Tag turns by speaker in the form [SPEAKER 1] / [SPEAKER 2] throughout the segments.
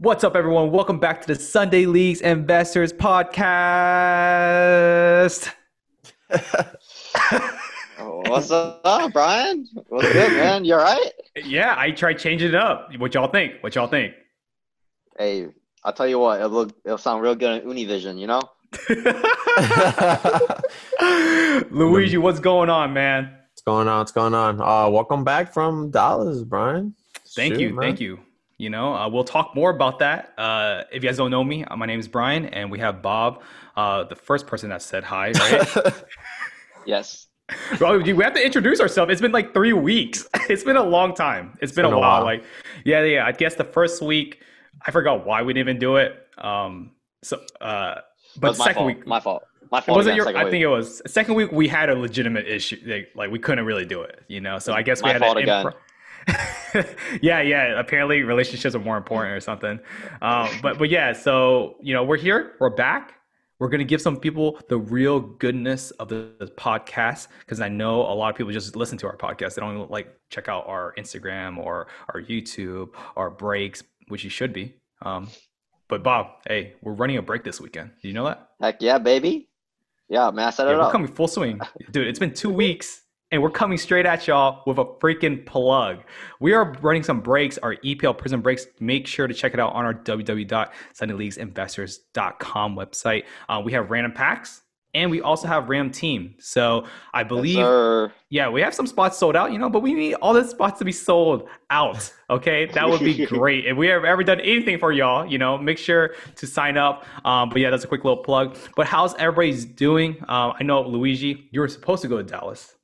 [SPEAKER 1] What's up, everyone? Welcome back to the Sunday Leagues Investors Podcast.
[SPEAKER 2] What's up, Brian? What's good, man? You all right?
[SPEAKER 1] Yeah, I tried changing it up. What y'all think? What y'all think?
[SPEAKER 2] Hey, I'll tell you what. It'll look, it'll sound real good on Univision. You know?
[SPEAKER 1] Luigi, what's going on, man?
[SPEAKER 3] What's going on? What's going on? Uh, welcome back from Dallas, Brian.
[SPEAKER 1] Thank
[SPEAKER 3] Shoot,
[SPEAKER 1] you,
[SPEAKER 3] man.
[SPEAKER 1] thank you. You know, uh, we'll talk more about that. Uh, if you guys don't know me, uh, my name is Brian, and we have Bob, uh, the first person that said hi, right?
[SPEAKER 2] Yes.
[SPEAKER 1] Well, we have to introduce ourselves. It's been like three weeks. It's been a long time. it's been,
[SPEAKER 3] been
[SPEAKER 1] a,
[SPEAKER 3] a
[SPEAKER 1] while.
[SPEAKER 3] while.
[SPEAKER 1] Like, yeah, yeah. I guess the first week, I forgot why we didn't even do it. Um, so, uh, but
[SPEAKER 2] But
[SPEAKER 1] second
[SPEAKER 2] fault.
[SPEAKER 1] week,
[SPEAKER 2] My fault. My fault.
[SPEAKER 1] It was it
[SPEAKER 2] again,
[SPEAKER 1] your?
[SPEAKER 2] second
[SPEAKER 1] I
[SPEAKER 2] week.
[SPEAKER 1] think it was second week. We had a legitimate issue. Like, like we couldn't really do it. You know. So I guess we had
[SPEAKER 2] fault
[SPEAKER 1] to
[SPEAKER 2] again.
[SPEAKER 1] yeah, yeah. Apparently, relationships are more important or something. Um, but but yeah. So you know, we're here. We're back. We're gonna give some people the real goodness of the, the podcast because I know a lot of people just listen to our podcast. They don't like check out our Instagram or our YouTube or breaks, which you should be. Um, but Bob, hey, we're running a break this weekend. Do you know that?
[SPEAKER 2] Heck yeah, baby. Yeah, man. I set
[SPEAKER 1] Yeah,
[SPEAKER 2] it
[SPEAKER 1] we're
[SPEAKER 2] up.
[SPEAKER 1] coming full swing. Dude, it's been two weeks and we're coming straight at y'all with a freaking plug. We are running some breaks, our EPL Prism breaks. Make sure to check it out on our www.sundayleaguesinvestors.com website. Uh, we have random packs and we also have random team. So I believe,
[SPEAKER 2] sir.
[SPEAKER 1] yeah, we have some spots sold out, you know, but we need all the spots to be sold out. Okay. That would be great. If we have ever done anything for y'all, you know, make sure to sign up. Um, but yeah, that's a quick little plug. But how's everybody's doing? Um, I know Luigi, you were supposed to go to Dallas,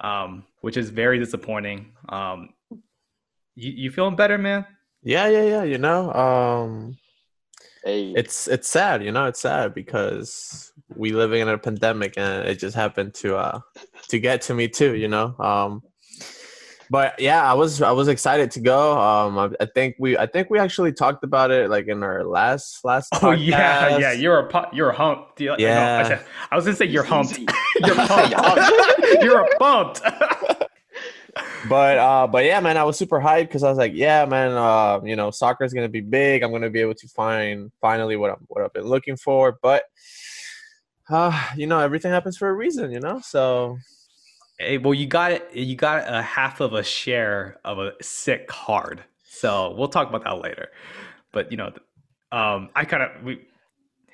[SPEAKER 1] um, which is very disappointing. Um, you, you feeling better, man?
[SPEAKER 3] Yeah, yeah, yeah. You know, um,
[SPEAKER 2] Hey.
[SPEAKER 3] it's it's sad. You know, it's sad because we living in a pandemic and it just happened to uh to get to me too. You know, um, but yeah, I was I was excited to go. Um, I, I think we I think we actually talked about it like in our last last.
[SPEAKER 1] Oh yeah,
[SPEAKER 3] podcast.
[SPEAKER 1] yeah. You're a pu- you're a hump. Do you- no, I,
[SPEAKER 3] Yeah.
[SPEAKER 1] said- I was gonna say you're humped. You're pumped. you're a pumped.
[SPEAKER 3] but uh but yeah man i was super hyped because i was like yeah man uh you know soccer is gonna be big i'm gonna be able to find finally what i'm what i've been looking for but uh you know everything happens for a reason you know so
[SPEAKER 1] Hey, well, you got it. You got a half of a share of a sick card. So we'll talk about that later. But you know, um, I kind of we.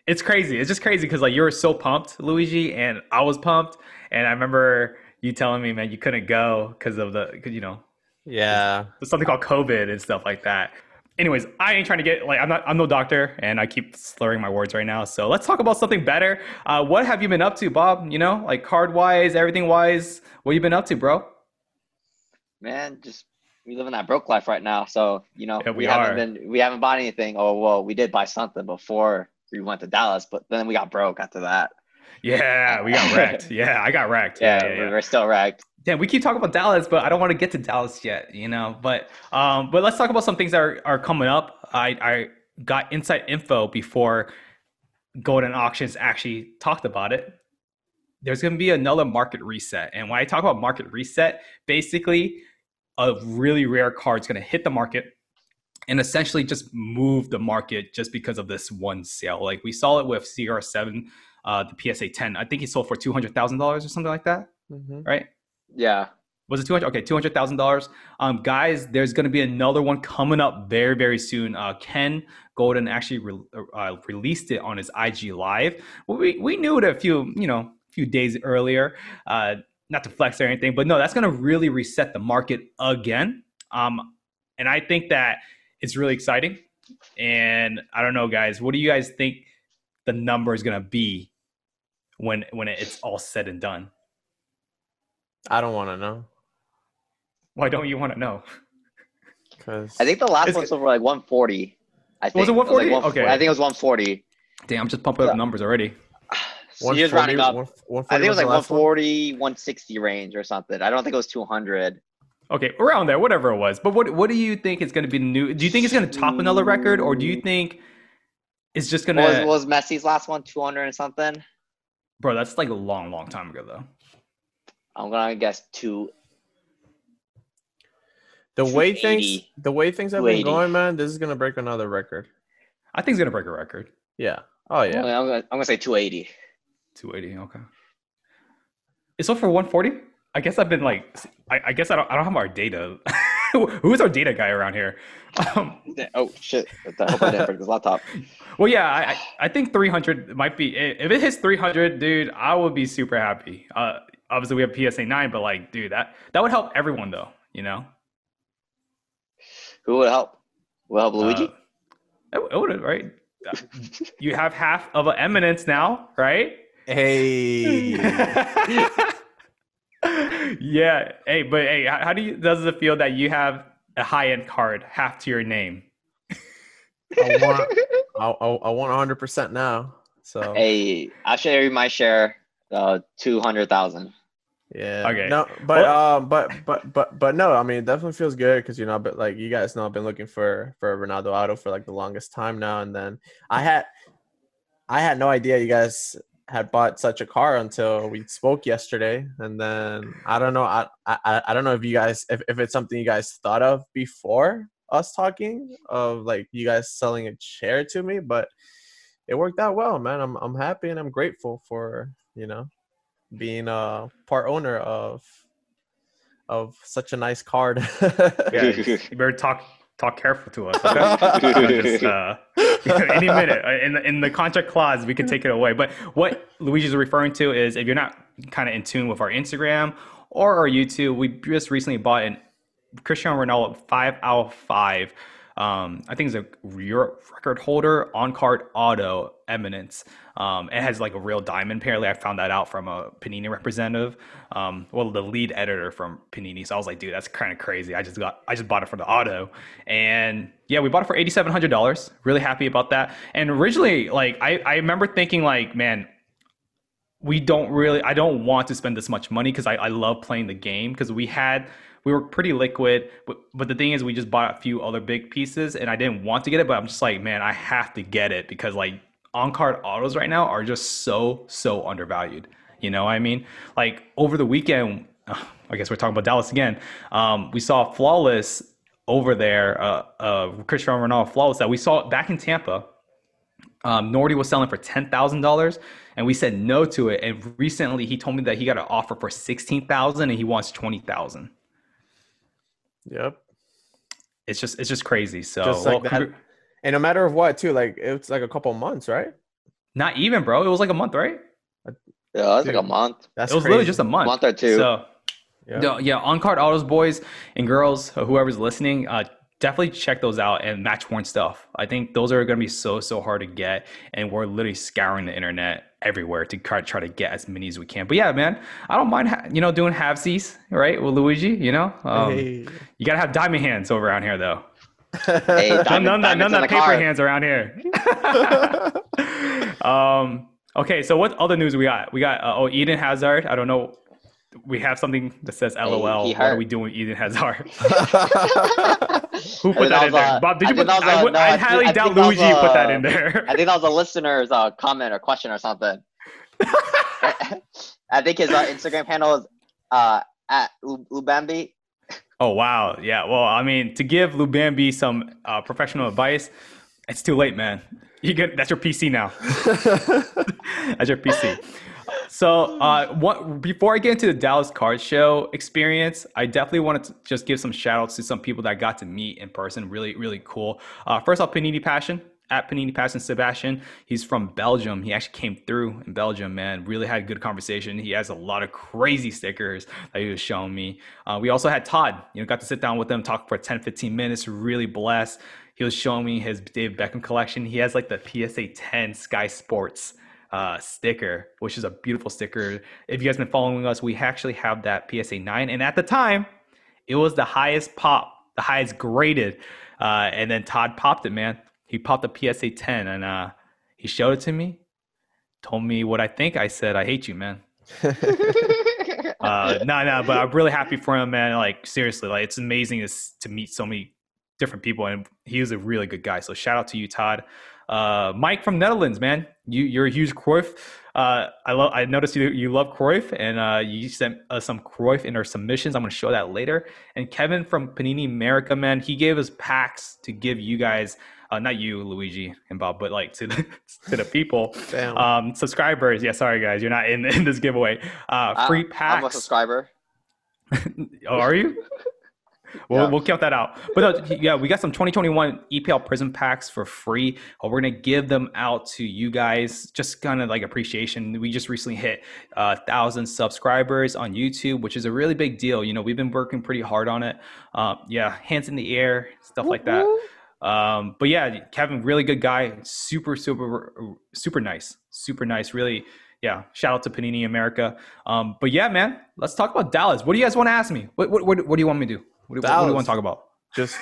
[SPEAKER 1] It's crazy. It's just crazy because like you were so pumped, Luigi, and I was pumped, and I remember you telling me, man, you couldn't go because of the, cause, you know,
[SPEAKER 3] yeah
[SPEAKER 1] there's something called COVID and stuff like that. Anyways, I ain't trying to get like I'm not I'm no doctor and I keep slurring my words right now. So let's talk about something better. Uh, what have you been up to, Bob? You know, like card wise, everything wise. What you been up to, bro?
[SPEAKER 2] man, just we live in that broke life right now. So you know,
[SPEAKER 1] Yeah, we
[SPEAKER 2] haven't
[SPEAKER 1] are.
[SPEAKER 2] been we haven't bought anything. Oh well, we did buy something before we went to Dallas, but then we got broke after that.
[SPEAKER 1] Yeah, we got wrecked. Yeah, I got wrecked.
[SPEAKER 2] Yeah,
[SPEAKER 1] Yeah, yeah,
[SPEAKER 2] we-
[SPEAKER 1] yeah.
[SPEAKER 2] we're still wrecked.
[SPEAKER 1] Damn, we keep talking about Dallas, but I don't want to get to Dallas yet, you know. But um, but let's talk about some things that are, are coming up. I I got inside info before Goldin Auctions actually talked about it. There's going to be another market reset, and when I talk about market reset, basically a really rare card is going to hit the market and essentially just move the market just because of this one sale. Like we saw it with CR7, uh, the PSA 10. I think he sold for two hundred thousand dollars or something like that,
[SPEAKER 3] Mhm.
[SPEAKER 1] right?
[SPEAKER 2] Yeah.
[SPEAKER 1] Was it 200? Okay, $200,000. Um, guys, there's going to be another one coming up very, very soon. Uh, Ken Goldin actually re- uh, released it on his IG Live. We, we knew it a few, you know, a few days earlier. Uh, not to flex or anything, but no, that's going to really reset the market again. Um, and I think that it's really exciting. And I don't know, guys, what do you guys think the number is going to be when when it's all said and done?
[SPEAKER 3] i don't want to know
[SPEAKER 1] Why don't you want to know?
[SPEAKER 3] because
[SPEAKER 2] I think the last
[SPEAKER 1] It's
[SPEAKER 2] one sold for like 140. I think
[SPEAKER 1] Was it 140?
[SPEAKER 2] like one-
[SPEAKER 1] Okay.
[SPEAKER 2] I think it was 140.
[SPEAKER 1] Damn, I'm just pumping up numbers already.
[SPEAKER 2] So he was rounding up. I think it was like
[SPEAKER 3] 140
[SPEAKER 2] 140, 160 range or something. I don't think it was 200.
[SPEAKER 1] Okay, around there, whatever it was. But what what do you think is going to be the new? Do you think it's going to top another record, or do you think it's just going
[SPEAKER 2] What was,
[SPEAKER 1] to?
[SPEAKER 2] what was Messi's last one? 200 and something?
[SPEAKER 1] Bro, that's like a long, long time ago, though.
[SPEAKER 2] I'm gonna guess two.
[SPEAKER 3] The way things the way things have been going, man, this is gonna break another record.
[SPEAKER 1] I think he's gonna break a record.
[SPEAKER 3] Yeah. Oh
[SPEAKER 2] I'm,
[SPEAKER 3] yeah.
[SPEAKER 2] gonna, I'm, gonna, I'm gonna say 280.
[SPEAKER 1] 280. Okay. It's for 140. I guess I've been like, I, I guess I don't, I don't have our data. Who's our data guy around here? Um,
[SPEAKER 2] Oh shit! I hope I didn't break this laptop.
[SPEAKER 1] well, yeah, I, I I think 300 might be. If it hits 300, dude, I would be super happy. Uh, obviously we have PSA nine, but like, dude, that that would help everyone though. You know.
[SPEAKER 2] Who would help? Well, help Luigi?
[SPEAKER 1] Uh, it, it would right. You have half of an eminence now, right?
[SPEAKER 3] Hey.
[SPEAKER 1] yeah. Hey, but hey, how, how do you does it feel that you have a high end card half to your name?
[SPEAKER 3] I want I, I, I want 100 percent now. So
[SPEAKER 2] hey, I'll share my share. Uh, two hundred thousand.
[SPEAKER 3] yeah.
[SPEAKER 1] Okay.
[SPEAKER 3] No, but
[SPEAKER 1] Well-
[SPEAKER 3] um, but but but but no. I mean, it definitely feels good because you know, but like you guys know, I've been looking for for Ronaldo auto for like the longest time now, and then I had I had no idea you guys had bought such a car until we spoke yesterday, and then I don't know. I I I don't know if you guys if if it's something you guys thought of before us talking of like you guys selling a chair to me, but it worked out well, man. I'm I'm happy and I'm grateful for you know being a part owner of of such a nice card.
[SPEAKER 1] Yeah, you better talk talk careful to us. Okay? Just, uh, any minute uh, in the, in the contract clause, we can take it away. But what Luigi's referring to is if you're not kind of in tune with our Instagram or our YouTube, we just recently bought an Cristiano Ronaldo five out of five. Um, I think it's a Europe record holder on card auto eminence. Um, it has like a real diamond. Apparently, I found that out from a Panini representative. Um, well, the lead editor from Panini. So I was like, dude, that's kind of crazy. I just got, I just bought it for the auto, and yeah, we bought it for eighty seven hundred dollars. Really happy about that. And originally, like, I, I remember thinking, like, man, we don't really i don't want to spend this much money because I, I love playing the game because we had we were pretty liquid but, but the thing is we just bought a few other big pieces and i didn't want to get it but i'm just like man i have to get it because like on card autos right now are just so so undervalued you know what i mean like over the weekend i guess we're talking about dallas again um, we saw flawless over there uh, uh, cristiano ronaldo flawless that we saw back in tampa um, Nordy was selling for ten thousand dollars, and we said no to it. And recently, he told me that he got an offer for sixteen thousand, and he wants twenty thousand.
[SPEAKER 3] Yep.
[SPEAKER 1] It's just it's just crazy. So
[SPEAKER 3] Just like
[SPEAKER 1] well,
[SPEAKER 3] that.
[SPEAKER 1] congr-
[SPEAKER 3] And no matter of what, too, like it's like a couple months, right?
[SPEAKER 1] not even, bro. It was like a month, right?
[SPEAKER 2] Yeah, that's like a month,
[SPEAKER 3] That's
[SPEAKER 1] it was
[SPEAKER 3] crazy.
[SPEAKER 1] literally just a month.
[SPEAKER 2] month or two.
[SPEAKER 1] So
[SPEAKER 3] Yeah.
[SPEAKER 1] no, yeah, on card autos, boys and girls, uh, whoever's listening, uh, definitely check those out and match worn stuff. I think those are going to be so so hard to get, and we're literally scouring the internet everywhere to try, try to get as many as we can. But yeah, man, I don't mind ha- you know doing halvesies, right, with Luigi. You know, um,
[SPEAKER 3] Hey.
[SPEAKER 1] you gotta have diamond hands over around here though.
[SPEAKER 2] Hey,
[SPEAKER 1] None,
[SPEAKER 2] diamond-
[SPEAKER 1] none, none,
[SPEAKER 2] diamonds
[SPEAKER 1] none
[SPEAKER 2] in
[SPEAKER 1] of
[SPEAKER 2] the
[SPEAKER 1] paper
[SPEAKER 2] car.
[SPEAKER 1] hands around here. um, okay, so what other news we got? We got uh, oh Eden Hazard. I don't know. We have something that says LOL.
[SPEAKER 2] he
[SPEAKER 1] what are we doing with Eden Hazard?
[SPEAKER 2] Who
[SPEAKER 1] Who put that in there? Bob, did you put? That? I, would, I highly doubt Luigi put that in there.
[SPEAKER 2] I think that was a listener's uh, comment or question or something. I think his uh, Instagram handle is uh, at Lubambi.
[SPEAKER 1] Oh wow, yeah. Well, I mean, to give Lubambi some uh, professional advice, it's too late, man. You get that's your PC now. that's your PC. So, uh, what before I get into the Dallas Card Show experience, I definitely wanted to just give some shout outs to some people that I got to meet in person. Really, really cool. Uh, first off, Panini Passion at Panini Passion Sebastian. He's from Belgium. He actually came through in Belgium, man. Really had a good conversation. He has a lot of crazy stickers that he was showing me. Uh, we also had Todd, you know, got to sit down with him, talk for 10, 15 minutes, really blessed. He was showing me his Dave Beckham collection. He has like the PSA 10 Sky Sports uh, sticker, which is a beautiful sticker. If you guys been following us, we actually have that PSA 9. And at the time, it was the highest pop, the highest graded. Uh, and then Todd popped it, man. He popped the PSA 10 and uh, he showed it to me, told me what I think. I said, I hate you, man. Uh, no, no, but I'm really happy for him, man. Like, seriously, like, it's amazing to, to meet so many different people. And he was a really good guy. So, shout out to you, Todd. Uh, Mike from Netherlands, man. You you're a huge Cruyff. Uh, I love. I noticed you you love Cruyff, and uh, you sent us some Cruyff in our submissions. I'm gonna show that later. And Kevin from Panini America, man, he gave us packs to give you guys. Uh, not you, Luigi and Bob, but like to the to the people, um, subscribers. Yeah, sorry guys, you're not in in this giveaway. Uh,
[SPEAKER 2] I-
[SPEAKER 1] free
[SPEAKER 2] I'm a subscriber.
[SPEAKER 1] Oh, are you? We'll,
[SPEAKER 2] Yeah.
[SPEAKER 1] we'll count that out. But uh, yeah, we got some 2021 EPL Prism packs for free. Uh, we're gonna give them out to you guys, just kind of like appreciation. We just recently hit a thousand subscribers on YouTube, which is a really big deal. You know, we've been working pretty hard on it. Uh, yeah, hands in the air, stuff like that. Um, but yeah, Kevin, really good guy, super, super, super nice, super nice. Really, yeah. Shout out to Panini America. Um, but yeah, man, let's talk about Dallas. What do you guys want to ask me? What, what, what, what do you want me to do? What, do- what do you want to talk about?
[SPEAKER 3] Just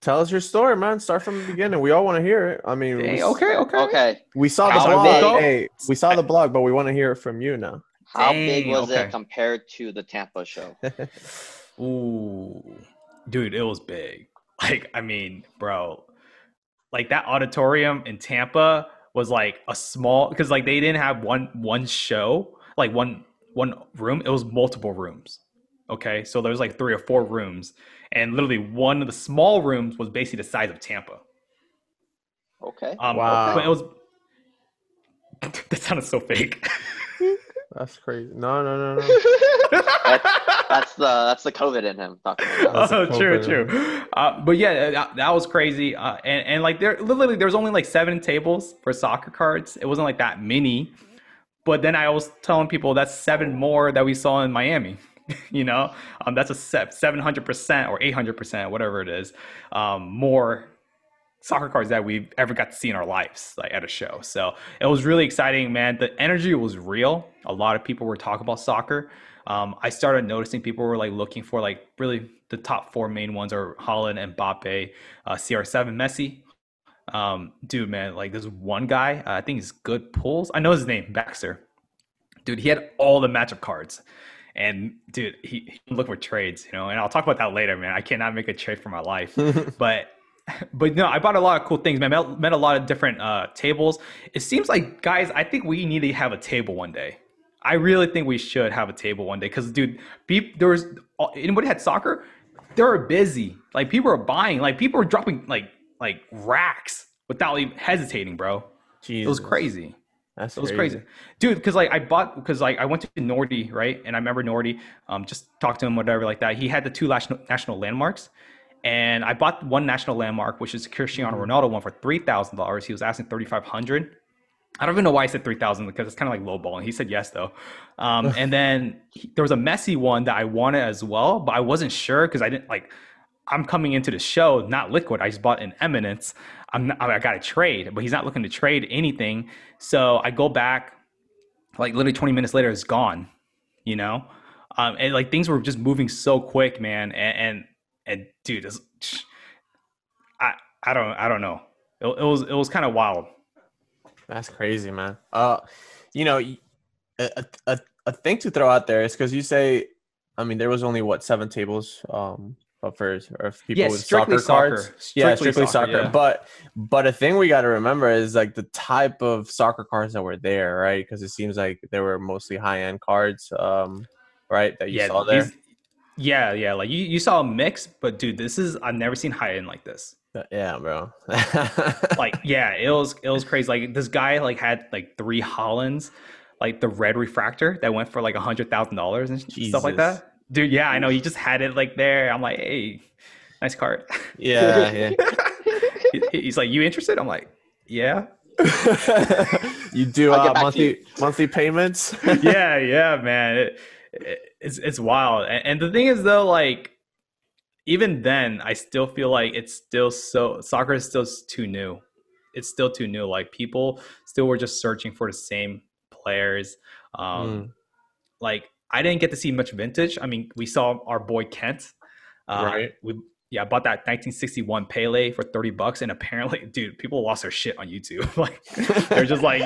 [SPEAKER 3] tell us your story, man. Start from the beginning. We all want to hear it. I mean, we,
[SPEAKER 1] okay, okay.
[SPEAKER 2] Okay.
[SPEAKER 3] we saw the blog.
[SPEAKER 2] big-
[SPEAKER 3] Hey, we saw the blog, but we want to hear it from you now.
[SPEAKER 2] How big was
[SPEAKER 1] okay.
[SPEAKER 2] it compared to the Tampa show?
[SPEAKER 1] Ooh, dude, it was big. Like, I mean, bro, like that auditorium in Tampa was like a small because like they didn't have one one show, like one one room. It was multiple rooms. Okay, so there was like three or four rooms, and literally one of the small rooms was basically the size of Tampa.
[SPEAKER 2] Okay.
[SPEAKER 1] Um,
[SPEAKER 3] Wow.
[SPEAKER 1] But it was that sounded so fake.
[SPEAKER 3] That's crazy. No, no, no, no.
[SPEAKER 2] That's the that's the COVID in him talking about.
[SPEAKER 3] That's
[SPEAKER 1] oh, true, true. Uh, but yeah, that, that was crazy. Uh, and and like there, literally, there was only like seven tables for soccer cards. It wasn't like that many. But then I was telling people that's seven more that we saw in Miami. you know, um, that's a seven hundred percent or eight hundred percent, whatever it is, um, more soccer cards that we've ever got to see in our lives, like at a show. So it was really exciting, man. The energy was real. A lot of people were talking about soccer. Um, I started noticing people were like looking for like really the top four main ones are Haaland and Mbappe, uh, CR7 Messi. Um, dude, man, like there's one guy, uh, I think he's good pulls. I know his name, Baxter. Dude, he had all the matchup cards. And dude, he, he looked for trades, you know, and I'll talk about that later, man. I cannot make a trade for my life. but but no, I bought a lot of cool things, man. Met, met a lot of different uh, tables. It seems like, guys, I think we need to have a table one day. I really think we should have a table one day because, dude, peop, there was anybody had soccer, they were busy. Like people are buying, like people are dropping like like racks without even hesitating, bro.
[SPEAKER 3] Jesus.
[SPEAKER 1] It was crazy.
[SPEAKER 3] That's
[SPEAKER 1] It was crazy, dude. Because like I bought because like I went to Nordy, right? And I remember Nordy, um, just talked to him, whatever, like that. He had the two national national landmarks, and I bought one national landmark, which is Cristiano Ronaldo one for three thousand dollars. He was asking thirty five hundred. I don't even know why I said three thousand because it's kind of like low ball, and he said yes though. Um, and then he, there was a Messi one that I wanted as well, but I wasn't sure because I didn't like. I'm coming into the show not liquid. I just bought an Eminence. I'm not, I got to trade, but he's not looking to trade anything. So I go back, like literally 20 minutes later, it's gone. You know, um, and like things were just moving so quick, man. And and, and dude, I I don't I don't know. It, it was it was kind of wild.
[SPEAKER 3] That's crazy, man. Uh, you know, a, a, a thing to throw out there is because you say, I mean, there was only what seven tables, um, for or people
[SPEAKER 1] Yeah,
[SPEAKER 3] with
[SPEAKER 1] strictly
[SPEAKER 3] soccer cards.
[SPEAKER 1] soccer.
[SPEAKER 3] yeah,
[SPEAKER 1] Strictly
[SPEAKER 3] strictly
[SPEAKER 1] soccer,
[SPEAKER 3] soccer.
[SPEAKER 1] yeah.
[SPEAKER 3] But but a thing we got to remember is like the type of soccer cards that were there, right? Because it seems like they were mostly high end cards, um, right? That you saw there.
[SPEAKER 1] these- yeah, yeah. Like you, you saw a mix, but dude, this is I've never seen high end like this.
[SPEAKER 3] Yeah, bro.
[SPEAKER 1] like yeah it was it was crazy like this guy like had like three Haalands like the red refractor that went for like a hundred thousand dollars and stuff like that dude yeah i know he just had it like there. I'm like hey nice card.
[SPEAKER 3] Yeah, yeah.
[SPEAKER 1] He's like you interested? I'm like yeah.
[SPEAKER 3] You do uh,
[SPEAKER 2] back to
[SPEAKER 3] monthly monthly payments.
[SPEAKER 1] yeah yeah man. It, it- it's it's wild. And, and the thing is though like even then i still feel like it's still so soccer is still too new. It's still too new. Like people still were just searching for the same players. Um
[SPEAKER 3] Mm.
[SPEAKER 1] like i didn't get to see much vintage i mean we saw our boy kent uh,
[SPEAKER 3] Right.
[SPEAKER 1] we yeah, I bought that 1961 Pele for 30 bucks, and apparently, dude, people lost their shit on YouTube. like, they're just like,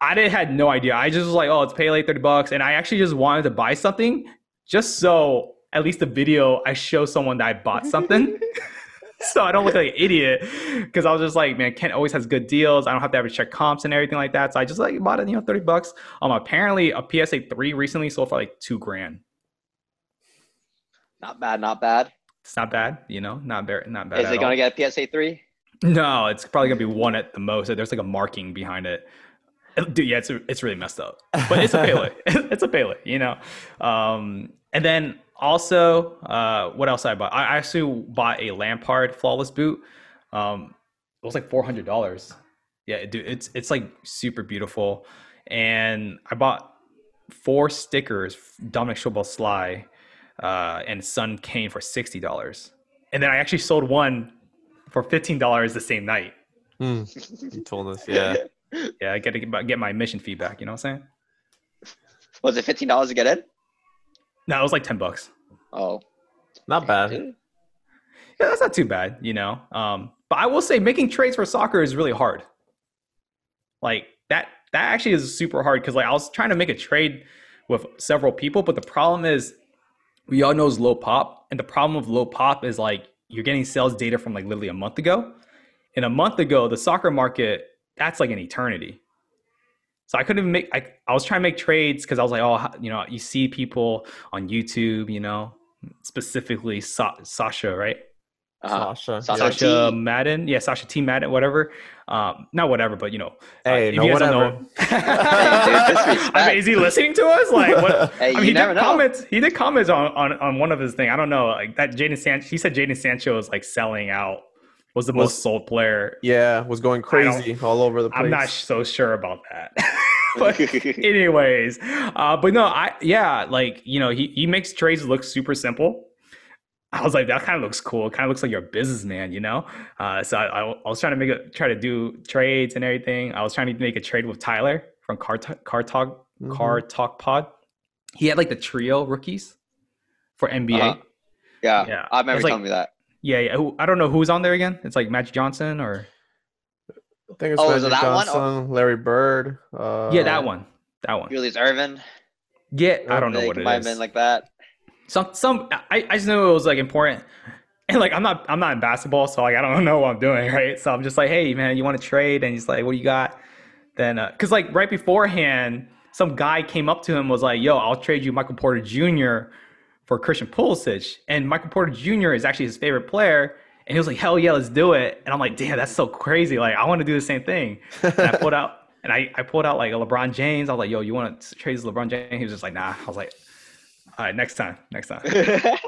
[SPEAKER 1] I didn't had no idea. I just was like, oh, it's Pele 30 bucks. And I actually just wanted to buy something just so at least the video I show someone that I bought something. so I don't look like an idiot because I was just like, man, Kent always has good deals. I don't have to ever check comps and everything like that. So I just like bought it, you know, 30 bucks. Um, apparently a PSA 3 recently sold for like two grand.
[SPEAKER 2] Not bad, not bad.
[SPEAKER 1] It's not bad, you know, not bad, not bad.
[SPEAKER 2] Is it gonna get a PSA three?
[SPEAKER 1] No, it's probably gonna be one at the most. There's like a marking behind it. Dude, yeah, it's it's really messed up, but it's a Pele. it's a Pele, you know. Um, and then also, uh, what else I bought? I actually bought a Lampard flawless boot. Um, it was like four hundred dollars. Yeah, dude, it's it's like super beautiful, and I bought four stickers: Dominic Szoboszlai uh, and Son Kane for sixty dollars, and then I actually sold one for fifteen dollars the same night.
[SPEAKER 3] Hmm. You told us, yeah.
[SPEAKER 1] Yeah, I get to get, get my mission feedback. You know what I'm saying?
[SPEAKER 2] Was it fifteen dollars to get in?
[SPEAKER 1] No, it was like ten bucks.
[SPEAKER 2] Oh,
[SPEAKER 3] Not bad.
[SPEAKER 1] Yeah, that's not too bad. You know, um, but I will say making trades for soccer is really hard. Like that, that actually is super hard because like I was trying to make a trade with several people, but the problem is we all know is low pop, and the problem with low pop is like you're getting sales data from like literally a month ago. And a month ago, the soccer market that's like an eternity. So I couldn't even make. I, I was trying to make trades because I was like, oh, you know, you see people on YouTube, you know, specifically Sa- Sasha, right?
[SPEAKER 2] Uh-huh.
[SPEAKER 3] Sasha.
[SPEAKER 2] Sasha.
[SPEAKER 3] yeah.
[SPEAKER 1] Sasha
[SPEAKER 2] T.
[SPEAKER 1] Madden, yeah, Sasha T Madden, whatever. Um, not whatever, but you know, uh,
[SPEAKER 3] Hey,
[SPEAKER 1] if
[SPEAKER 3] no
[SPEAKER 1] you guys don't
[SPEAKER 3] whatever.
[SPEAKER 1] know-
[SPEAKER 2] Hey, dude.
[SPEAKER 1] I mean, is he listening to us? Like, what?
[SPEAKER 2] Hey,
[SPEAKER 1] I mean,
[SPEAKER 2] you
[SPEAKER 1] he
[SPEAKER 2] never
[SPEAKER 1] did
[SPEAKER 2] know.
[SPEAKER 1] comments. He did comments on on, on one of his thing. I don't know, like that. Jadon Sancho. He said Jadon Sancho is like selling out. Was the
[SPEAKER 3] Was-
[SPEAKER 1] most sold player.
[SPEAKER 3] Yeah, was going crazy all over the place.
[SPEAKER 1] I'm not so sure about that. but anyways, uh, but no, I yeah, like you know, he he makes trades look super simple. I was like, that kind of looks cool. It kind of looks like you're a businessman, you know. Uh, so I, I, I was trying to make a try to do trades and everything. I was trying to make a trade with Tyler from Car T- Car Talk
[SPEAKER 3] Mhm.
[SPEAKER 1] Car Talk Pod. He had like the trio rookies for NBA.
[SPEAKER 2] Uh-huh. yeah,
[SPEAKER 1] Yeah.
[SPEAKER 2] I remember
[SPEAKER 1] It's
[SPEAKER 2] you
[SPEAKER 1] like-
[SPEAKER 2] telling me that.
[SPEAKER 1] Yeah, yeah. I don't know who's on there again. It's like Magic Johnson or
[SPEAKER 3] I think it's
[SPEAKER 2] Oh, is it
[SPEAKER 3] Magic
[SPEAKER 2] that one?
[SPEAKER 3] Johnson, Larry Bird. Uh,
[SPEAKER 1] yeah, that one, that one.
[SPEAKER 2] Julius Erving.
[SPEAKER 1] Yeah, I don't know
[SPEAKER 2] think
[SPEAKER 1] what it
[SPEAKER 2] might have been like that.
[SPEAKER 1] some some I, I just knew it was like important and like i'm not i'm not in basketball so like i don't know what i'm doing right so i'm just like hey man you want to trade and he's like what do you got then uh because like right beforehand some guy came up to him was like yo i'll trade you michael porter jr for christian pulisic and michael porter jr is actually his favorite player and he was like hell yeah let's do it. And i'm like damn that's so crazy. Like i want to do the same thing. And i pulled out and I, I pulled out like a lebron james. I was like yo you want to trade this lebron james? He was just like nah. I was like all right next time next time.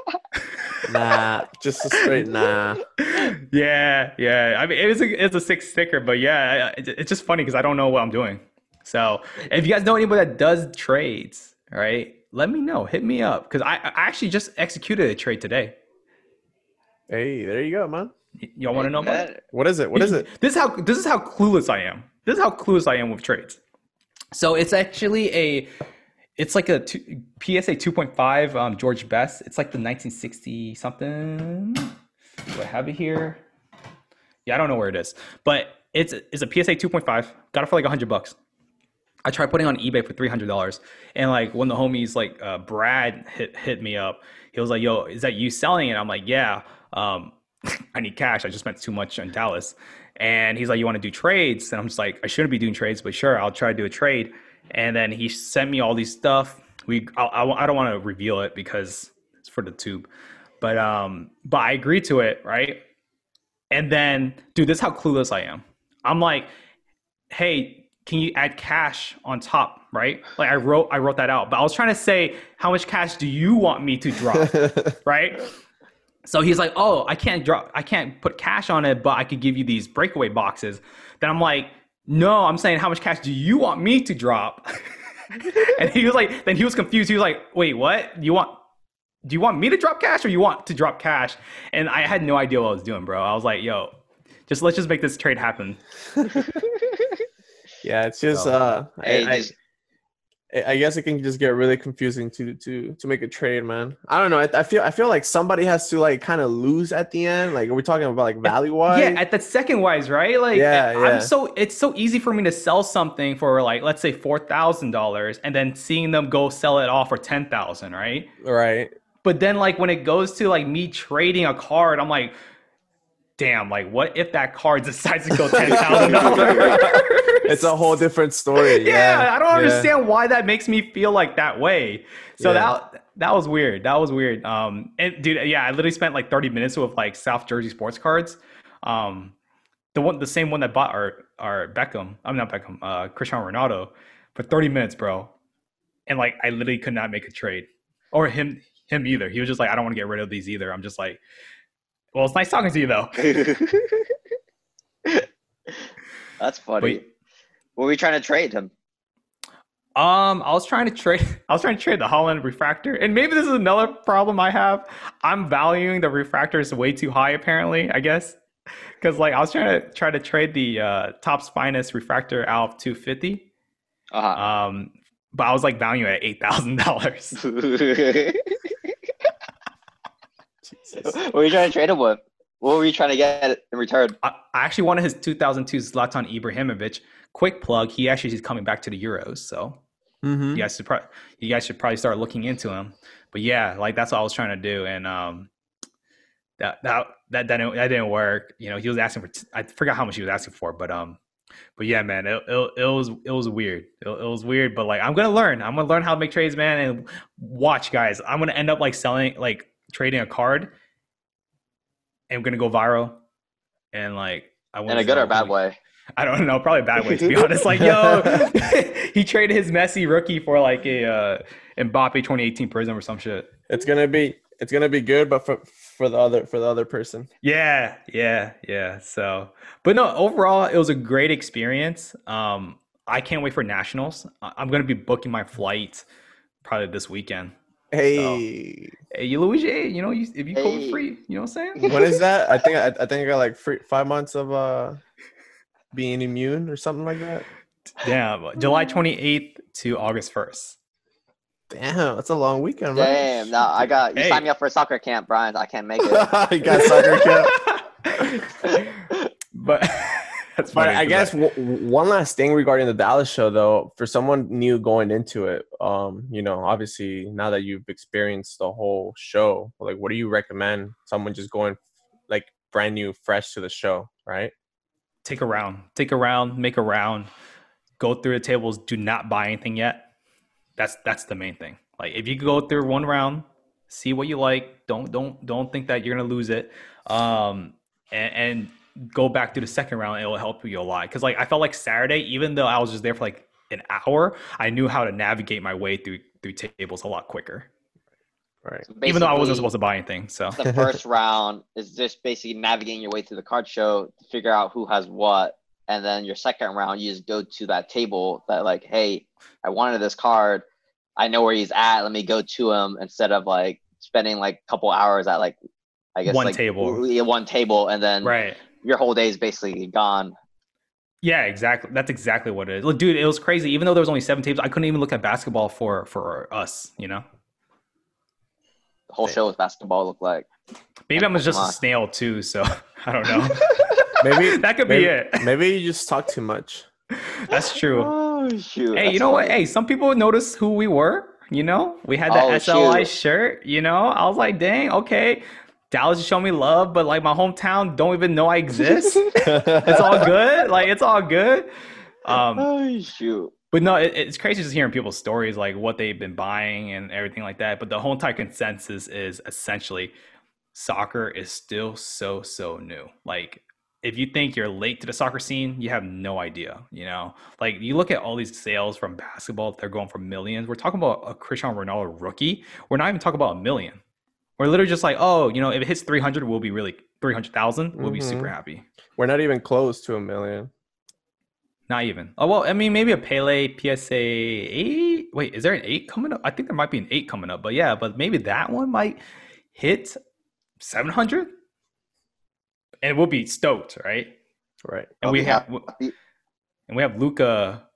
[SPEAKER 3] Nah, just a straight nah.
[SPEAKER 1] yeah, yeah. I mean, it is a, it's a sick sticker, but yeah, it, it's just funny because I don't know what I'm doing. So if you guys know anybody that does trades, all right, let me know. Hit me up because I, I actually just executed a trade today.
[SPEAKER 3] Hey, there you go, man.
[SPEAKER 1] Y- Y'all want to know about it?
[SPEAKER 3] What is it? What is it?
[SPEAKER 1] This is how this is how clueless I am. This is how clueless I am with trades. So it's actually a, it's like a two, PSA 2.5 um, George Best. It's like the 1960 something. Do I have it here? Yeah, I don't know where it is, but it's it's a PSA 2.5. Got it for like 100 bucks. I tried putting on eBay for three hundred dollars, and like when the homies like uh, Brad hit hit me up, he was like, "Yo, is that you selling it?" I'm like, "Yeah." Um, I need cash. I just spent too much on Dallas, and he's like, "You want to do trades?" And I'm just like, "I shouldn't be doing trades, but sure, I'll try to do a trade." And then he sent me all these stuff. We I, I, I don't want to reveal it because it's for the tube, but um, but I agreed to it, right? And then, dude, this is how clueless I am. I'm like, hey, can you add cash on top, right? Like I wrote I wrote that out, but I was trying to say how much cash do you want me to drop, right? So he's like, "Oh, I can't drop I can't put cash on it, but I could give you these breakaway boxes." Then I'm like, "No, I'm saying how much cash do you want me to drop?" and he was like then he was confused. He was like, "Wait, what? You want do you want me to drop cash or you want to drop cash?" And I had no idea what I was doing, bro. I was like, "Yo, just let's just make this trade happen."
[SPEAKER 3] yeah, it's just
[SPEAKER 1] So,
[SPEAKER 3] uh,
[SPEAKER 2] Hey,
[SPEAKER 3] I, I,
[SPEAKER 2] just-
[SPEAKER 3] I guess it can just get really confusing to to to make a trade, man. I don't know. I, I feel I feel like somebody has to like kind of lose at the end. Like, are we talking about like value wise?
[SPEAKER 1] Yeah, at the second wise, right? Like,
[SPEAKER 3] Yeah,
[SPEAKER 1] I'm
[SPEAKER 3] yeah.
[SPEAKER 1] so it's so easy for me to sell something for like let's say four thousand dollars, and then seeing them go sell it off for ten thousand, right?
[SPEAKER 3] right.
[SPEAKER 1] But then like when it goes to like me trading a card, I'm like, damn, like what if that card decides to go ten thousand dollars?
[SPEAKER 3] it's a whole different story.
[SPEAKER 1] yeah,
[SPEAKER 3] Yeah,
[SPEAKER 1] I don't
[SPEAKER 3] yeah.
[SPEAKER 1] understand why that makes me feel like that way. So
[SPEAKER 3] Yeah.
[SPEAKER 1] that that was weird. That was weird. Um, and dude, yeah, I literally spent like 30 minutes with like South Jersey sports cards. Um, the one, the same one that bought our our Beckham. I'm not Beckham. Uh, Cristiano Ronaldo for 30 minutes, bro. And like, I literally could not make a trade, or him him either. He was just like, I don't want to get rid of these either. I'm just like, well, it's nice talking to you though.
[SPEAKER 2] That's funny.
[SPEAKER 1] Wait.
[SPEAKER 2] What were we trying to trade him?
[SPEAKER 1] Um, I was trying to trade. I was trying to trade the Haaland refractor, and maybe this is another problem I have. I'm valuing the refractors way too high, apparently. I guess because like I was trying to try to trade the uh, Topps finest refractor out of 250.
[SPEAKER 2] Uh-huh.
[SPEAKER 1] Um, but I was like valuing at eight thousand dollars.
[SPEAKER 2] what were you trying to trade him with? What were you trying to get in return?
[SPEAKER 1] I, I actually wanted his 2002 Zlatan Ibrahimovic. Quick plug: he actually is coming back to the Euros, so
[SPEAKER 3] Mhm.
[SPEAKER 1] you guys should pro- you guys should probably start looking into him. But yeah, like that's what I was trying to do, and um, that that that that didn't, that didn't work. You know, he was asking for t- I forgot how much he was asking for, but um, but yeah, man, it it, it was it was weird. It, it was weird, but like I'm gonna learn. I'm gonna learn how to make trades, man, and watch, guys. I'm gonna end up like selling like trading a card, and I'm gonna go viral, and like I went
[SPEAKER 2] In a good or bad way?
[SPEAKER 1] I don't know, probably a bad way to be honest. Like, yo, he traded his Messi rookie for like a uh, Mbappe 2018 Prism or some shit.
[SPEAKER 3] It's gonna be it's gonna be good, but for for the other for the other person.
[SPEAKER 1] Yeah, yeah, yeah. So, but no, overall, it was a great experience. Um, I can't wait for nationals. I'm gonna be booking my flight probably this weekend.
[SPEAKER 3] Hey,
[SPEAKER 1] Hey, you Luigi, you know, you, if you go
[SPEAKER 2] Hey.
[SPEAKER 1] free, you know what I'm saying?
[SPEAKER 3] when is that? I think I, I think I got like free, five months of uh being immune or something like that.
[SPEAKER 1] Damn, July 28th to August 1st.
[SPEAKER 3] Damn, that's a long weekend, man.
[SPEAKER 2] Damn, no, I got you
[SPEAKER 1] Hey.
[SPEAKER 2] signed me up for soccer camp, Brian. I can't make it.
[SPEAKER 3] you got soccer camp.
[SPEAKER 1] but that's
[SPEAKER 3] But
[SPEAKER 1] funny.
[SPEAKER 3] I
[SPEAKER 1] 'cause
[SPEAKER 3] guess w- one last thing regarding the Dallas show, though, for someone new going into it, um, you know, obviously now that you've experienced the whole show, like, what do you recommend someone just going like brand new, fresh to the show, right?
[SPEAKER 1] take a round, take a round, make a round, go through the tables. Do not buy anything yet. That's that's the main thing. Like if you go through one round, see what you like. Don't don't don't think that you're gonna lose it. Um, and, and go back to the second round. It will help you a lot. Because like I felt like Saturday, even though I was just there for like an hour, I knew how to navigate my way through through tables a lot quicker.
[SPEAKER 3] Right.
[SPEAKER 1] even though I wasn't supposed to buy anything. So
[SPEAKER 2] the first round is just basically navigating your way through the card show to figure out who has what. And then your second round, you just go to that table that, like, hey, I wanted this card. I know where he's at. Let me go to him instead of like spending like a couple hours at like, I guess,
[SPEAKER 1] One
[SPEAKER 2] like,
[SPEAKER 1] table.
[SPEAKER 2] one table. And then
[SPEAKER 1] right.
[SPEAKER 2] Your whole day is basically gone.
[SPEAKER 1] Yeah, exactly. That's exactly what it is. Look, dude, it was crazy. Even though there was only seven tables, I couldn't even look at basketball for for us. You know,
[SPEAKER 2] The whole show is basketball look like.
[SPEAKER 1] maybe I'm just a snail too. So I don't know.
[SPEAKER 3] Maybe
[SPEAKER 1] that could be
[SPEAKER 3] maybe,
[SPEAKER 1] it.
[SPEAKER 3] Maybe you just talk too much.
[SPEAKER 1] That's true.
[SPEAKER 2] Oh shoot!
[SPEAKER 1] Hey, you
[SPEAKER 2] that's
[SPEAKER 1] know what? Hey, some people noticed who we were. You know, we had the
[SPEAKER 2] Oh,
[SPEAKER 1] SLI
[SPEAKER 2] shoot.
[SPEAKER 1] shirt. You know, I was like, dang, okay. Dallas is showing me love, but like my hometown don't even know I exist. it's all good. Like it's all good. Um,
[SPEAKER 2] Oh shoot!
[SPEAKER 1] But no, it, it's crazy just hearing people's stories, like what they've been buying and everything like that. But the whole entire consensus is essentially soccer is still so, so new. Like, if you think you're late to the soccer scene, you have no idea. You know, like you look at all these sales from basketball, they're going for millions. We're talking about a Cristiano Ronaldo rookie. We're not even talking about a million. We're literally just like, oh, you know, if it hits 300, we'll be really 300,000, we'll be super
[SPEAKER 3] Mhm.
[SPEAKER 1] happy.
[SPEAKER 3] We're not even close to a million.
[SPEAKER 1] Not even. Oh well, I mean maybe a Pele PSA eight. Wait, is there an eight coming up? I think there might be an eight coming up, but yeah, but maybe that one might hit seven hundred, and we'll be stoked, right?
[SPEAKER 3] Right.
[SPEAKER 1] And
[SPEAKER 2] I'll
[SPEAKER 1] we have
[SPEAKER 2] happy.
[SPEAKER 1] and we have Luka.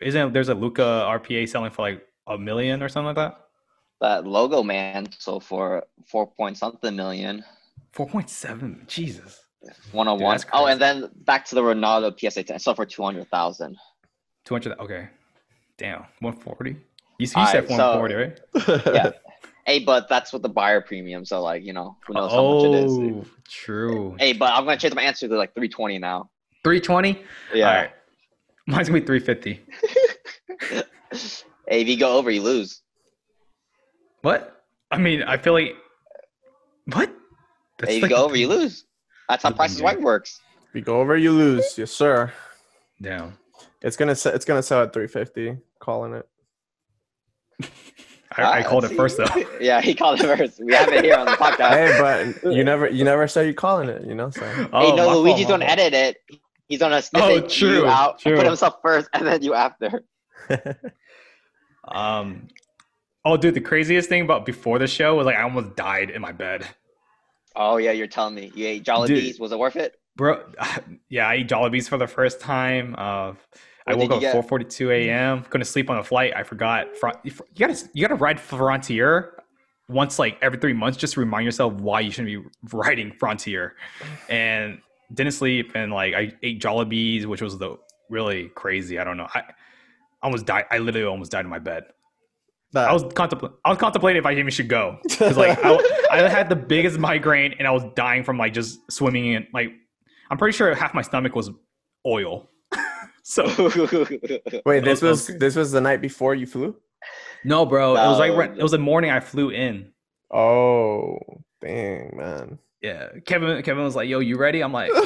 [SPEAKER 1] Isn't there's a Luka RPA selling for like a million or something like that?
[SPEAKER 2] That logo man sold for four point something million.
[SPEAKER 1] Four point seven. Jesus.
[SPEAKER 2] 101.
[SPEAKER 1] that's
[SPEAKER 2] oh, and then back to the Ronaldo PSA 10. Sold for 200,000.
[SPEAKER 1] Two hundred. Okay. Damn. One forty. You, you said
[SPEAKER 2] right,
[SPEAKER 1] one forty,
[SPEAKER 2] so-
[SPEAKER 1] right?
[SPEAKER 2] Yeah. Hey, but that's what the buyer premium. So like, you know, who knows how much it is.
[SPEAKER 1] Oh, true.
[SPEAKER 2] Hey, but I'm gonna change my answer to like 320 now.
[SPEAKER 1] 320?
[SPEAKER 2] Yeah.
[SPEAKER 1] All right. Mine's gonna be 350.
[SPEAKER 2] hey, if you go over, you lose.
[SPEAKER 1] What? I mean, I feel like what? That's
[SPEAKER 2] Hey, you
[SPEAKER 1] like
[SPEAKER 2] go over, you lose. That's how
[SPEAKER 1] Good
[SPEAKER 2] Price is
[SPEAKER 1] thing,
[SPEAKER 2] Right works.
[SPEAKER 3] If you go over, you lose. Yes, sir.
[SPEAKER 1] Damn.
[SPEAKER 3] It's gonna se- it's gonna sell at 350. Calling it.
[SPEAKER 1] I, I
[SPEAKER 2] Ah,
[SPEAKER 1] called it
[SPEAKER 2] see?
[SPEAKER 1] first though.
[SPEAKER 2] yeah, he called it first. We have it here on the podcast.
[SPEAKER 3] hey, but you never you never said you calling it. You know, so
[SPEAKER 1] Oh,
[SPEAKER 2] hey, no,
[SPEAKER 1] my fault,
[SPEAKER 2] Luigi's
[SPEAKER 1] my
[SPEAKER 2] don't
[SPEAKER 1] fault.
[SPEAKER 2] edit it. He's gonna snippet
[SPEAKER 1] Oh, true,
[SPEAKER 2] you out,
[SPEAKER 1] true.
[SPEAKER 2] put himself first, and then you after.
[SPEAKER 1] Um, oh, dude, the craziest thing about before the show was like I almost died in my bed,
[SPEAKER 2] Oh yeah, you're telling me you ate Jolly
[SPEAKER 1] Dude.
[SPEAKER 2] Bees. Was it worth it?
[SPEAKER 1] bro. Yeah, I ate Jollibees for the first time. Uh, I woke up at 4:42 a.m. Couldn't sleep on the flight. I forgot. You gotta you gotta ride Frontier once like every three months just to remind yourself why you shouldn't be riding Frontier. And didn't sleep and like I ate Jollibees, which was the really crazy. I don't know. I almost died. I literally almost died in my bed.
[SPEAKER 3] That,
[SPEAKER 1] I was contemplating. I was contemplating if I even should go because like I, I had the biggest migraine and I was dying from like just swimming in. Like I'm pretty sure half my stomach was oil. so
[SPEAKER 3] wait. This
[SPEAKER 1] Those-
[SPEAKER 3] was this was the night before you flew.
[SPEAKER 1] no, bro, it was like it was the morning I flew in.
[SPEAKER 3] Oh, dang, man.
[SPEAKER 1] Yeah, Kevin. Kevin was like, "Yo, you ready?" I'm like,
[SPEAKER 3] Yeah,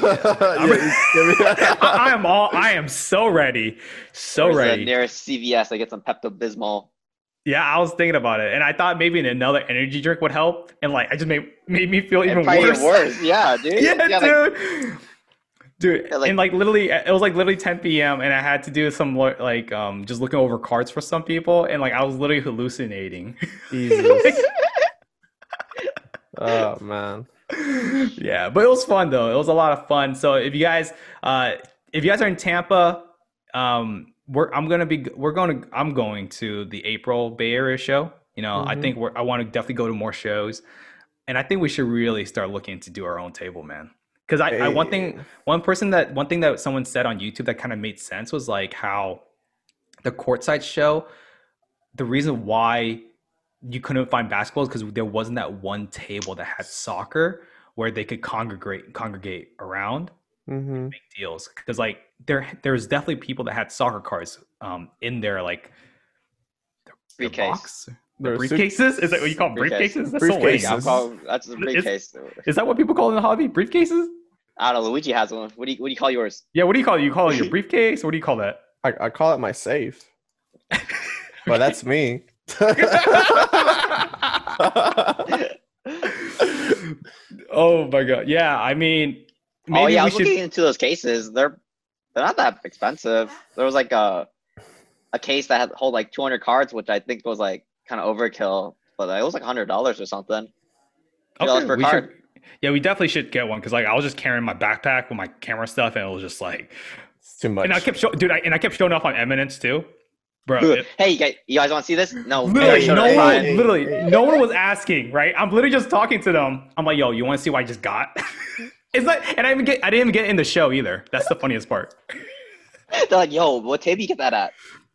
[SPEAKER 3] you-
[SPEAKER 1] I, I am all. I am so ready, so
[SPEAKER 2] Where's the
[SPEAKER 1] ready.
[SPEAKER 2] nearest CVS. I get some Pepto Bismol.
[SPEAKER 1] Yeah, I was thinking about it, and I thought maybe another energy drink would help, and like I just made made me feel even worse.
[SPEAKER 2] worse. Yeah, dude.
[SPEAKER 1] yeah,
[SPEAKER 2] like,
[SPEAKER 1] dude. Dude,
[SPEAKER 2] Yeah, like-
[SPEAKER 1] and like literally, it was like literally 10 p.m. and I had to do some lo- like um just looking over cards for some people, and like I was literally hallucinating.
[SPEAKER 3] Jesus. oh man.
[SPEAKER 1] yeah, but it was fun though. It was a lot of fun. So if you guys, uh, if you guys are in Tampa, um, we're I'm gonna be we're going to I'm going to the April Bay Area show. You know, I
[SPEAKER 3] Mhm.
[SPEAKER 1] think we're I want to definitely go to more shows, and I think we should really start looking to do our own table, man. Because I, I one thing one person that one thing that someone said on YouTube that kind of made sense was like how the courtside show, the reason why you couldn't find basketball is because there wasn't that one table that had soccer where they could congregate congregate around
[SPEAKER 3] Mm-hmm.
[SPEAKER 1] make deals because like there there's definitely people that had soccer cards um in their like their, their
[SPEAKER 2] Briefcase.
[SPEAKER 1] box
[SPEAKER 3] Their
[SPEAKER 1] the
[SPEAKER 3] suit-
[SPEAKER 1] briefcases is that what you call them?
[SPEAKER 2] Briefcase.
[SPEAKER 1] briefcases that's.
[SPEAKER 3] Briefcases.
[SPEAKER 2] Yeah, I'm call, that's a briefcase.
[SPEAKER 1] is that what people call in the hobby briefcases
[SPEAKER 2] I don't know. Luigi has one. What do you What do you call yours?
[SPEAKER 1] yeah what do you call it you call it your briefcase what do you call that
[SPEAKER 3] I, I call it my safe, but that's me.
[SPEAKER 1] oh my god yeah i mean Oh, maybe
[SPEAKER 2] oh yeah, I was
[SPEAKER 1] should
[SPEAKER 2] looking into those cases. They're they're not that expensive. There was like a a case that had hold like 200 cards, which I think was like kind of overkill, but it was like hundred dollars or something. $100 per
[SPEAKER 1] we
[SPEAKER 2] card.
[SPEAKER 1] should, yeah we definitely should get one because like i was just carrying my backpack with my camera stuff and it was just like
[SPEAKER 3] it's too much.
[SPEAKER 1] and i kept show, dude I, and i kept showing off on eminence too bro it-
[SPEAKER 2] hey, you guys, you guys want to see this? No,
[SPEAKER 1] Literally, no one,
[SPEAKER 3] Hey,
[SPEAKER 1] literally, no one was asking, right? I'm literally just talking to them. I'm like, yo, you want to see what I just got? it's like, and I even get, I didn't even get in the show either. That's the funniest part.
[SPEAKER 2] They're like, "Yo, what table you get that at?"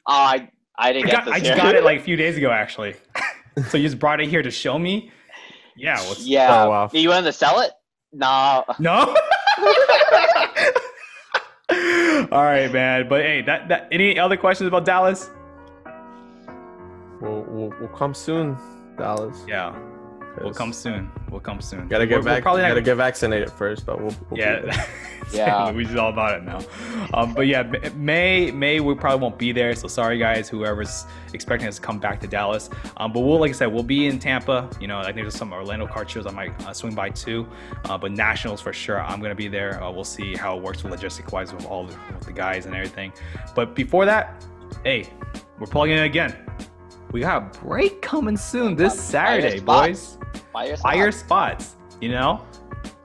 [SPEAKER 2] Oh, I I
[SPEAKER 1] I,
[SPEAKER 2] didn't get
[SPEAKER 1] got,
[SPEAKER 2] this.
[SPEAKER 1] I just
[SPEAKER 2] here.
[SPEAKER 1] got it like a few days ago, actually. so you just brought it here to show me? Yeah. What's,
[SPEAKER 2] yeah.
[SPEAKER 3] Oh, wow.
[SPEAKER 2] You want to sell it? Nah.
[SPEAKER 1] No. All right, man. But hey, that, that any other questions about Dallas?
[SPEAKER 3] We'll, we'll, we'll come soon, Dallas.
[SPEAKER 1] Yeah, we'll
[SPEAKER 3] 'cause
[SPEAKER 1] come soon. We'll come soon.
[SPEAKER 3] Gotta get
[SPEAKER 1] We're- we're
[SPEAKER 3] back.
[SPEAKER 1] probably
[SPEAKER 3] gotta get vaccinated first, but we'll. we'll be there.
[SPEAKER 1] Yeah.
[SPEAKER 2] Yeah.
[SPEAKER 1] Luigi's all about it now. Um, but yeah, May May we probably won't be there. So sorry guys, whoever's expecting us to come back to Dallas. Um, but we'll like I said, we'll be in Tampa. You know, I think there's some Orlando card shows I might uh, swing by too. Uh, but nationals for sure, I'm gonna be there. Uh, we'll see how it works logistic wise with all the, with the guys and everything. But before that, hey, we're plugging in again. We got a break coming soon this
[SPEAKER 2] Fire
[SPEAKER 1] Saturday,
[SPEAKER 2] spots.
[SPEAKER 1] Boys
[SPEAKER 2] Fire
[SPEAKER 1] fire
[SPEAKER 2] spots.
[SPEAKER 1] spots. You know,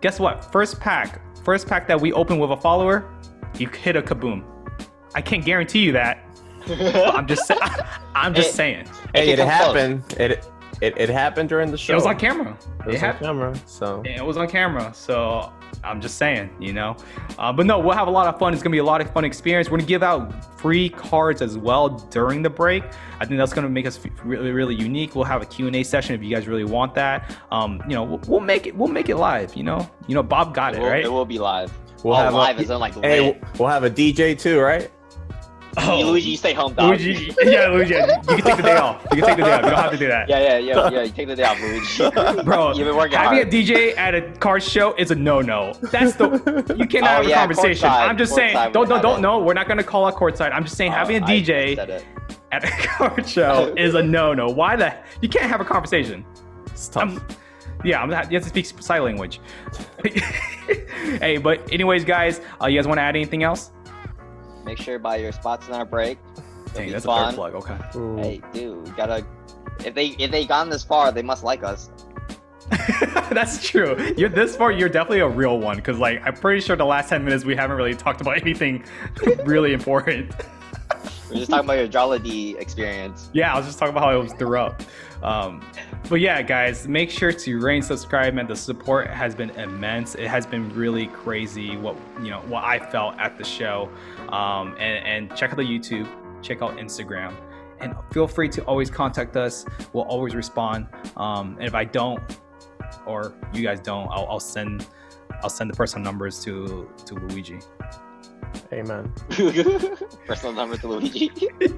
[SPEAKER 1] guess what? First pack, first pack that we open with a follower, you hit a kaboom. I can't guarantee you that. I'm just, I'm just
[SPEAKER 2] It-
[SPEAKER 1] saying.
[SPEAKER 3] Hey,
[SPEAKER 2] It
[SPEAKER 3] it
[SPEAKER 2] can come
[SPEAKER 3] happened. It, it it happened during the show.
[SPEAKER 1] It was on camera.
[SPEAKER 3] It was
[SPEAKER 1] It,
[SPEAKER 3] on camera. So
[SPEAKER 1] it was on camera. So I'm just saying, you know. Uh, but no, we'll have a lot of fun. It's gonna be a lot of fun experience. We're gonna give out free cards as well during the break. I think that's gonna make us really, really unique. We'll have a Q and A session if you guys really want that. Um, you know, we'll, we'll make it. We'll make it live. You know, you know, Bob got
[SPEAKER 2] It
[SPEAKER 1] it
[SPEAKER 2] will,
[SPEAKER 1] right.
[SPEAKER 2] it will be live.
[SPEAKER 3] We'll
[SPEAKER 2] oh,
[SPEAKER 3] have
[SPEAKER 2] live
[SPEAKER 3] a,
[SPEAKER 2] is in like
[SPEAKER 3] hey,
[SPEAKER 2] lit.
[SPEAKER 3] we'll have a DJ too, right?
[SPEAKER 1] Oh,
[SPEAKER 2] Luigi, you stay home, dog.
[SPEAKER 1] Luigi, yeah, Luigi, you can take the day off. You can take the day off. You don't have to do that.
[SPEAKER 2] Yeah, yeah, yeah, yeah. You take the day off, Luigi.
[SPEAKER 1] Bro,
[SPEAKER 2] You've been working
[SPEAKER 1] having
[SPEAKER 2] hard.
[SPEAKER 1] a DJ at a car show is a no-no. That's the you cannot
[SPEAKER 2] Oh,
[SPEAKER 1] have a
[SPEAKER 2] yeah,
[SPEAKER 1] conversation.
[SPEAKER 2] courtside,
[SPEAKER 1] I'm just saying, don't
[SPEAKER 2] would
[SPEAKER 1] don't don't
[SPEAKER 2] it.
[SPEAKER 1] no. We're not gonna call out courtside. I'm just saying having a
[SPEAKER 2] Oh,
[SPEAKER 1] DJ at a car show is a no-no. Why the you can't have a conversation?
[SPEAKER 3] It's tough.
[SPEAKER 1] I'm, yeah, I'm, you have to speak sign language. hey, but anyways, guys, uh, you guys want to add anything else?
[SPEAKER 2] Make sure by your spots in our break.
[SPEAKER 1] Dang,
[SPEAKER 2] be
[SPEAKER 1] that's a
[SPEAKER 2] fun.
[SPEAKER 1] third plug. Okay.
[SPEAKER 3] Ooh.
[SPEAKER 2] Hey, dude, we gotta. If they if they gone this far, they must like us.
[SPEAKER 1] That's true. You're this far. You're definitely a real one because, like, I'm pretty sure the last ten minutes we haven't really talked about anything really important.
[SPEAKER 2] We're just talking about your Jollity experience.
[SPEAKER 1] Yeah, I was just talking about how it was throughout. Um, but yeah, guys, make sure to rate and subscribe. Man, the support has been immense. It has been really crazy. What you know, what I felt at the show. Um, and, and check out the YouTube. Check out Instagram. And feel free to always contact us. We'll always respond. Um, and if I don't, or you guys don't, I'll, I'll send I'll send the personal numbers to to Luigi.
[SPEAKER 3] Amen.
[SPEAKER 2] Personal number to Luigi.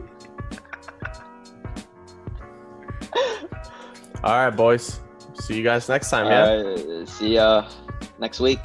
[SPEAKER 3] All right, boys. See you guys next time. Yeah.
[SPEAKER 2] Alright, see ya next week.